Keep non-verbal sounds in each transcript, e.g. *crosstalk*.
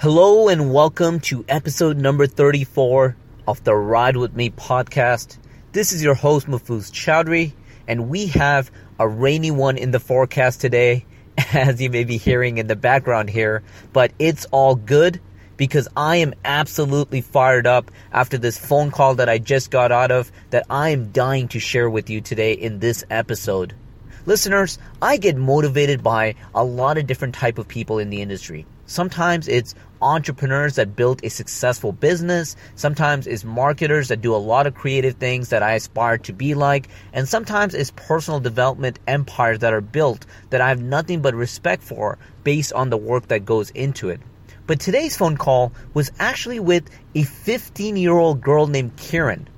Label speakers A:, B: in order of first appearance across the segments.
A: Hello and welcome to episode number 34 of the Ride With Me podcast. This is your host Mufuz Chowdhury and we have a rainy one in the forecast today *laughs* as you may be hearing in the background here, but it's all good because I am absolutely fired up after this phone call that I just got out of that I am dying to share with you today in this episode. Listeners, I get motivated by a lot of different type of people in the industry. Sometimes it's entrepreneurs that build a successful business. Sometimes it's marketers that do a lot of creative things that I aspire to be like. And sometimes it's personal development empires that are built that I have nothing but respect for based on the work that goes into it. But today's phone call was actually with a 15 year old girl named Kieran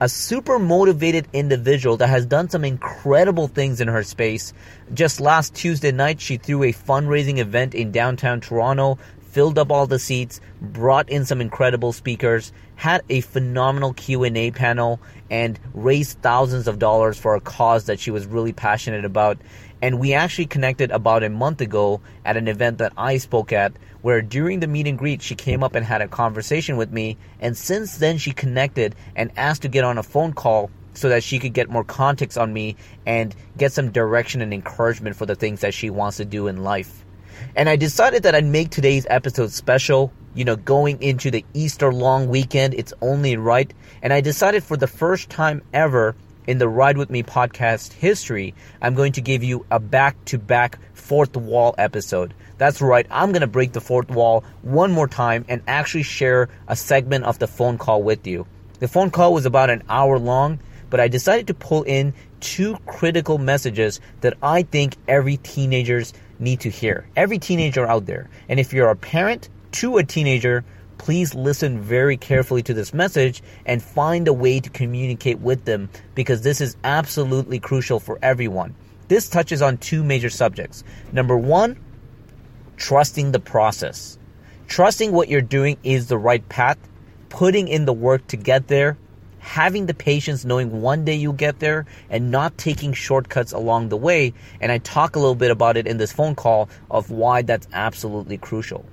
A: a super motivated individual that has done some incredible things in her space. Just last Tuesday night, she threw a fundraising event in downtown Toronto filled up all the seats, brought in some incredible speakers, had a phenomenal Q&A panel and raised thousands of dollars for a cause that she was really passionate about. And we actually connected about a month ago at an event that I spoke at where during the meet and greet she came up and had a conversation with me and since then she connected and asked to get on a phone call so that she could get more context on me and get some direction and encouragement for the things that she wants to do in life. And I decided that I'd make today's episode special. You know, going into the Easter long weekend, it's only right. And I decided for the first time ever in the Ride With Me podcast history, I'm going to give you a back to back fourth wall episode. That's right, I'm going to break the fourth wall one more time and actually share a segment of the phone call with you. The phone call was about an hour long, but I decided to pull in two critical messages that I think every teenagers need to hear. Every teenager out there. And if you're a parent to a teenager, please listen very carefully to this message and find a way to communicate with them because this is absolutely crucial for everyone. This touches on two major subjects. Number one, trusting the process. Trusting what you're doing is the right path, putting in the work to get there, having the patience knowing one day you'll get there and not taking shortcuts along the way. And I talk a little bit about it in this phone call of why that's absolutely crucial.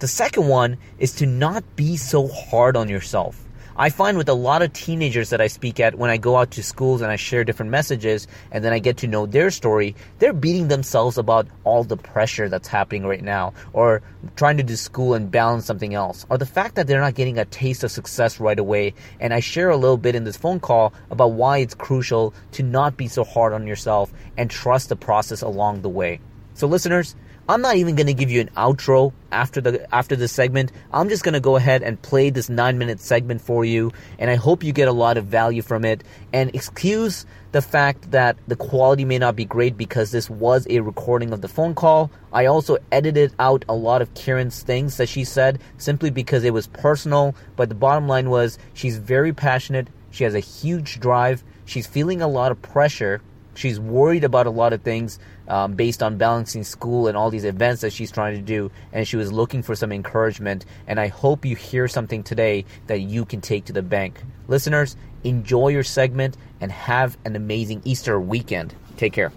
A: The second one is to not be so hard on yourself. I find with a lot of teenagers that I speak at when I go out to schools and I share different messages and then I get to know their story, they're beating themselves about all the pressure that's happening right now or trying to do school and balance something else or the fact that they're not getting a taste of success right away. And I share a little bit in this phone call about why it's crucial to not be so hard on yourself and trust the process along the way. So listeners, I'm not even going to give you an outro after the after this segment. I'm just going to go ahead and play this 9-minute segment for you and I hope you get a lot of value from it. And excuse the fact that the quality may not be great because this was a recording of the phone call. I also edited out a lot of Kieran's things that she said simply because it was personal, but the bottom line was she's very passionate, she has a huge drive, she's feeling a lot of pressure she's worried about a lot of things um, based on balancing school and all these events that she's trying to do and she was looking for some encouragement and i hope you hear something today that you can take to the bank. Listeners enjoy your segment and have an amazing easter weekend. Take care.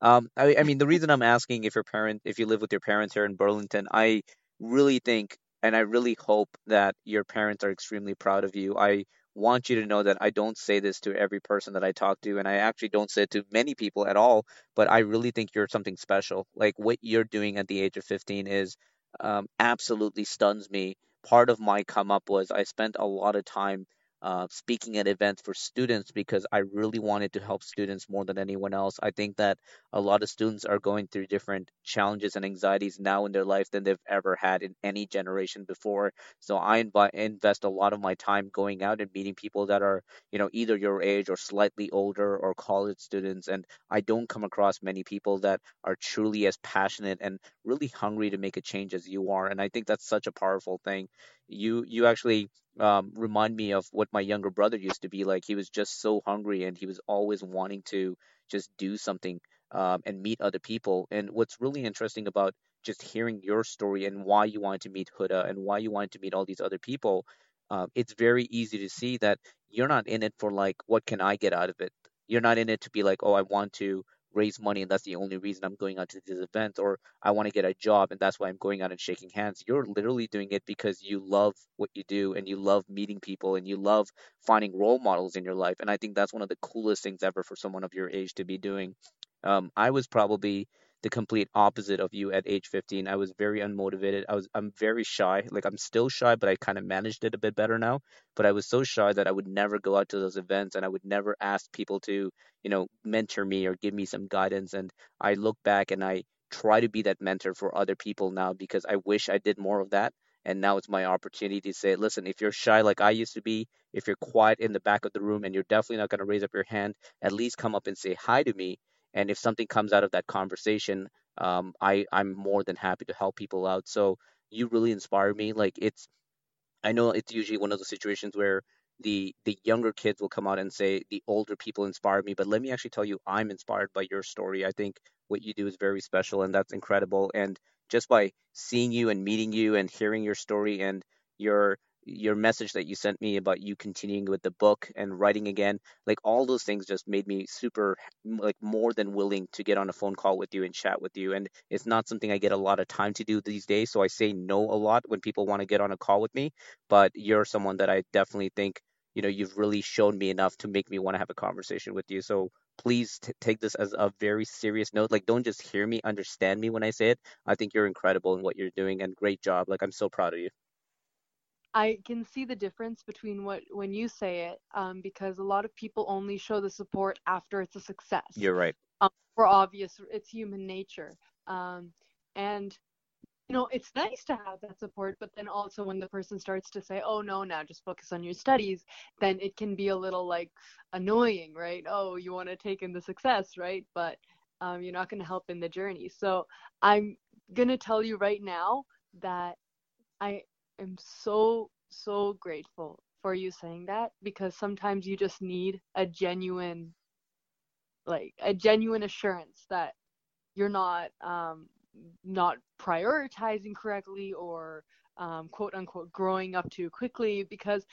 A: Um, I, I mean the reason i'm asking if your parent if you live with your parents here in burlington i really think and i really hope that your parents are extremely proud of you. I want you to know that I don't say this to every person that I talk to, and I actually don't say it to many people at all. But I really think you're something special. Like what you're doing at the age of 15 is um, absolutely stuns me. Part of my come up was I spent a lot of time uh, speaking at events for students because I really wanted to help students more than anyone else. I think that a lot of students are going through different challenges and anxieties now in their life than they've ever had in any generation before. So I inv- invest a lot of my time going out and meeting people that are, you know, either your age or slightly older or college students. And I don't come across many people that are truly as passionate and really hungry to make a change as you are. And I think that's such a powerful thing. You you actually um, remind me of what my younger brother used to be like. He was just so hungry and he was always wanting to just do something um, and meet other people. And what's really interesting about just hearing your story and why you wanted to meet Huda and why you wanted to meet all these other people, uh, it's very easy to see that you're not in it for like, what can I get out of it? You're not in it to be like, oh, I want to raise money and that's the only reason I'm going out to this event or I want to get a job and that's why I'm going out and shaking hands. You're literally doing it because you love what you do and you love meeting people and you love finding role models in your life. And I think that's one of the coolest things ever for someone of your age to be doing. Um, I was probably the complete opposite of you at age 15. I was very unmotivated. I was I'm very shy. Like I'm still shy, but I kind of managed it a bit better now. But I was so shy that I would never go out to those events and I would never ask people to, you know, mentor me or give me some guidance and I look back and I try to be that mentor for other people now because I wish I did more of that. And now it's my opportunity to say, listen, if you're shy like I used to be, if you're quiet in the back of the room and you're definitely not going to raise up your hand, at least come up and say hi to me and if something comes out of that conversation um, I I'm more than happy to help people out. So you really inspire me. Like it's I know it's usually one of those situations where the the younger kids will come out and say the older people inspire me, but let me actually tell you I'm inspired by your story. I think what you do is very special and that's incredible. And just by seeing you and meeting you and hearing your story and your your message that you sent me about you continuing with the book and writing again like all those things just made me super like more than willing to get on a phone call with you and chat with you. And it's not something i get a lot of time to do these days so i say no a lot when people want to get on a call with me. But you're someone that i definitely think you know you've really shown me enough to make me want to have a conversation with you. So please t- take this as a very serious note. Like don't just hear me understand me when i say it. I think you're incredible in what you're doing and great job. Like i'm so proud of you
B: I can see the difference between what when you say it, um, because a lot of people only show the support after it's a success.
A: You're right.
B: Um, for obvious, it's human nature. Um, and you know, it's nice to have that support, but then also when the person starts to say, "Oh no, now just focus on your studies," then it can be a little like annoying, right? Oh, you want to take in the success, right? But um, you're not going to help in the journey. So I'm gonna tell you right now that I am so, so grateful for you saying that because sometimes you just need a genuine, like, a genuine assurance that you're not, um, not prioritizing correctly or um, quote unquote growing up too quickly because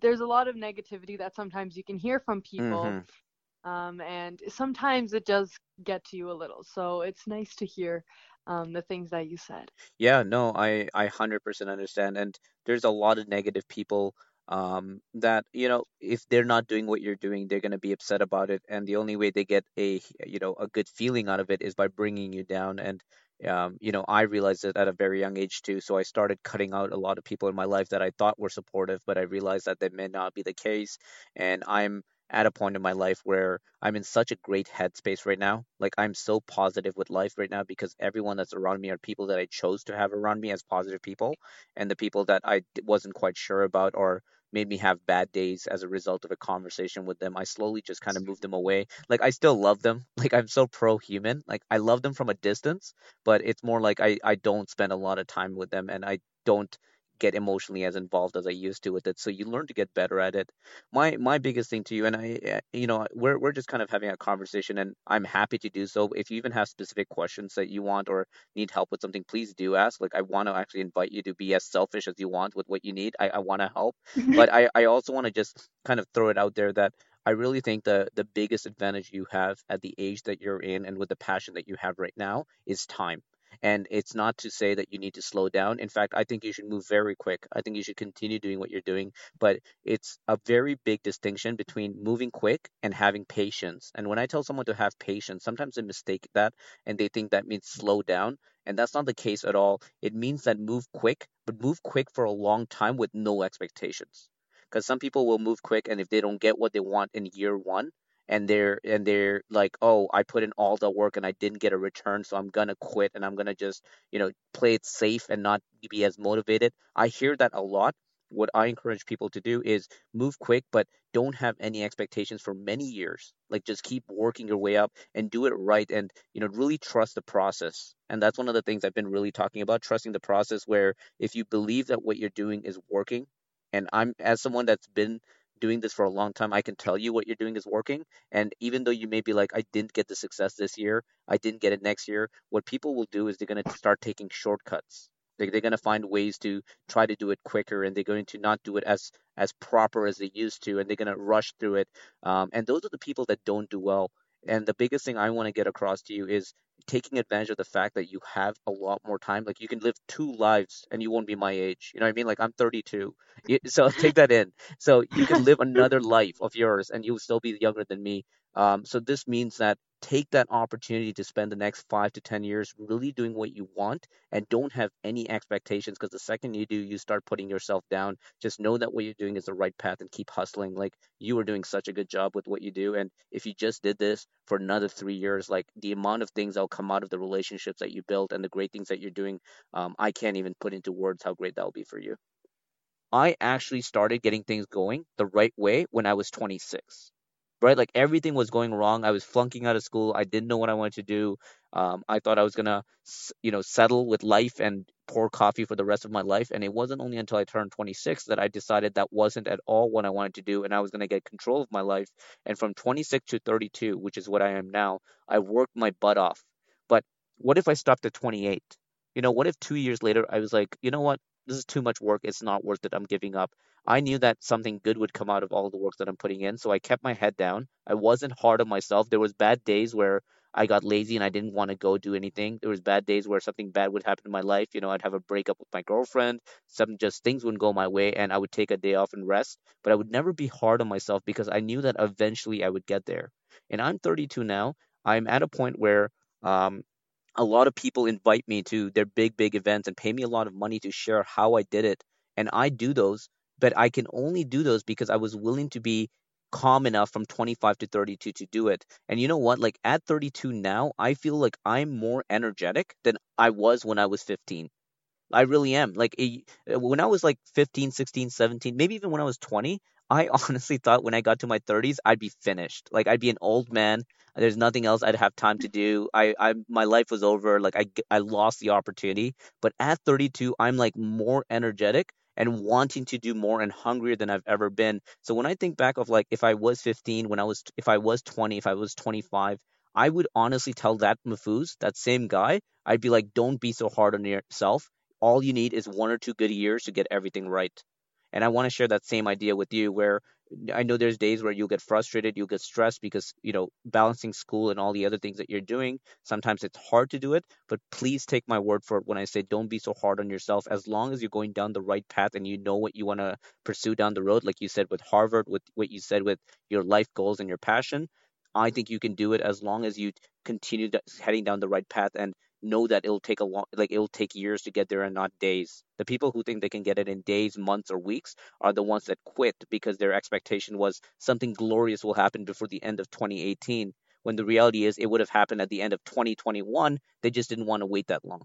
B: there's a lot of negativity that sometimes you can hear from people mm-hmm. um, and sometimes it does get to you a little so it's nice to hear um, the things that you said.
A: Yeah, no, I I 100% understand. And there's a lot of negative people um, that, you know, if they're not doing what you're doing, they're going to be upset about it. And the only way they get a, you know, a good feeling out of it is by bringing you down. And, um, you know, I realized it at a very young age too. So I started cutting out a lot of people in my life that I thought were supportive, but I realized that that may not be the case. And I'm at a point in my life where I'm in such a great headspace right now. Like I'm so positive with life right now because everyone that's around me are people that I chose to have around me as positive people, and the people that I wasn't quite sure about or made me have bad days as a result of a conversation with them. I slowly just kind of moved them away. Like I still love them. *laughs* Like I'm so pro human. Like I love them from a distance, but it's more like I I don't spend a lot of time with them and I don't get emotionally as involved as I used to with it. So you learn to get better at it. My my biggest thing to you, and I, eh, you know, we're we're just kind of having a conversation, and I'm happy to do so. If you even have specific questions that you want or need help with something, please do ask. Like I want to actually invite you to be as selfish as you want with what you need. I, I want to help, but I I also want to just kind of throw it out there that. I really think the the biggest advantage you have at the age that you're in and with the passion that you have right now is time and it's not to say that you need to slow down. In fact, I think you should move very quick. I think you should continue doing what you're doing. But it's a very big distinction between moving quick and having patience. And when I tell someone to have patience, sometimes they mistake that and they think that means slow down. And that's not the case at all. It means that move quick, but move quick for a long time with no expectations because some people will move quick and if they don't get what they want in year one and they're and they're like, oh, I put in all the work and I didn't get a return, so I'm gonna quit and I'm gonna just you know play it safe and not be as motivated. I hear that a lot. What I encourage people to do is move quick, but don't have any expectations for many years. Like just keep working your way up and do it right, and you know really trust the process. And that's one of the things I've been really talking about, trusting the process. Where if you believe that what you're doing is working, and I'm as someone that's been doing this for a long time, I can tell you what you're doing is working. And even though you may be like, I didn't get the success this year, I didn't get it next year, what people will do is they're going to start taking shortcuts. They're, going to find ways to try to do it quicker and they're going to not do it as as proper as they used to and they're going to rush through it um, and those are the people that don't do well And the biggest thing I want to get across to you is taking advantage of the fact that you have a lot more time. Like you can live two lives and you won't be my age. You know what I mean? Like I'm 32. So *laughs* take that in. So you can live another life of yours and you'll still be younger than me. Um, so this means that take that opportunity to spend the next five to 10 years really doing what you want and don't have any expectations because the second you do, you start putting yourself down. Just know that what you're doing is the right path and keep hustling. Like you are doing such a good job with what you do. And if you just did this for another three years, like the amount of things that'll come out of the relationships that you built and the great things that you're doing, um, I can't even put into words how great that will be for you. I actually started getting things going the right way when I was 26 right? Like everything was going wrong. I was flunking out of school. I didn't know what I wanted to do. Um, I thought I was gonna, you know, settle with life and pour coffee for the rest of my life. And it wasn't only until I turned 26 that I decided that wasn't at all what I wanted to do, and I was gonna get control of my life. And from 26 to 32, which is what I am now, I worked my butt off. But what if I stopped at 28? You know, what if two years later I was like, you know what? This is too much work. It's not worth it. I'm giving up. I knew that something good would come out of all the work that I'm putting in, so I kept my head down. I wasn't hard on myself. There was bad days where I got lazy and I didn't want to go do anything. There was bad days where something bad would happen in my life. You know, I'd have a breakup with my girlfriend. Some just things wouldn't go my way, and I would take a day off and rest. But I would never be hard on myself because I knew that eventually I would get there. And I'm 32 now. I'm at a point where um, a lot of people invite me to their big, big events and pay me a lot of money to share how I did it. And I do those but I can only do those because I was willing to be calm enough from 25 to 32 to do it. And you know what? Like at 32 now, I feel like I'm more energetic than I was when I was 15. I really am. Like eh, when I was like 15, 16, 17, maybe even when I was 20, I honestly thought when I got to my 30s, I'd be finished. Like I'd be an old man. There's nothing else I'd have time to *laughs* do. I, I my life was over. Like I, I lost the opportunity. But at 32, I'm like more energetic and wanting to do more and hungrier than I've ever been. So when I think back of like if I was 15, when I was if I was 20, if I was 25, I would honestly tell that Mahfouz, that same guy, I'd be like, don't be so hard on yourself. All you need is one or two good years to get everything right. And I want to share that same idea with you where I know there's days where you'll get frustrated, you'll get stressed because, you know, balancing school and all the other things that you're doing, sometimes it's hard to do it. But please take my word for it when I say don't be so hard on yourself. As long as you're going down the right path and you know what you want to pursue down the road, like you said with Harvard, with what you said with your life goals and your passion, I think you can do it as long as you continue heading down the right path and know that it'll take a long like it'll take years to get there and not days. The people who think they can get it in days months or weeks are the ones that quit because their expectation was something glorious will happen before the end of 2018 when the reality is it would have happened at the end of 2021 they just didn't want to wait that long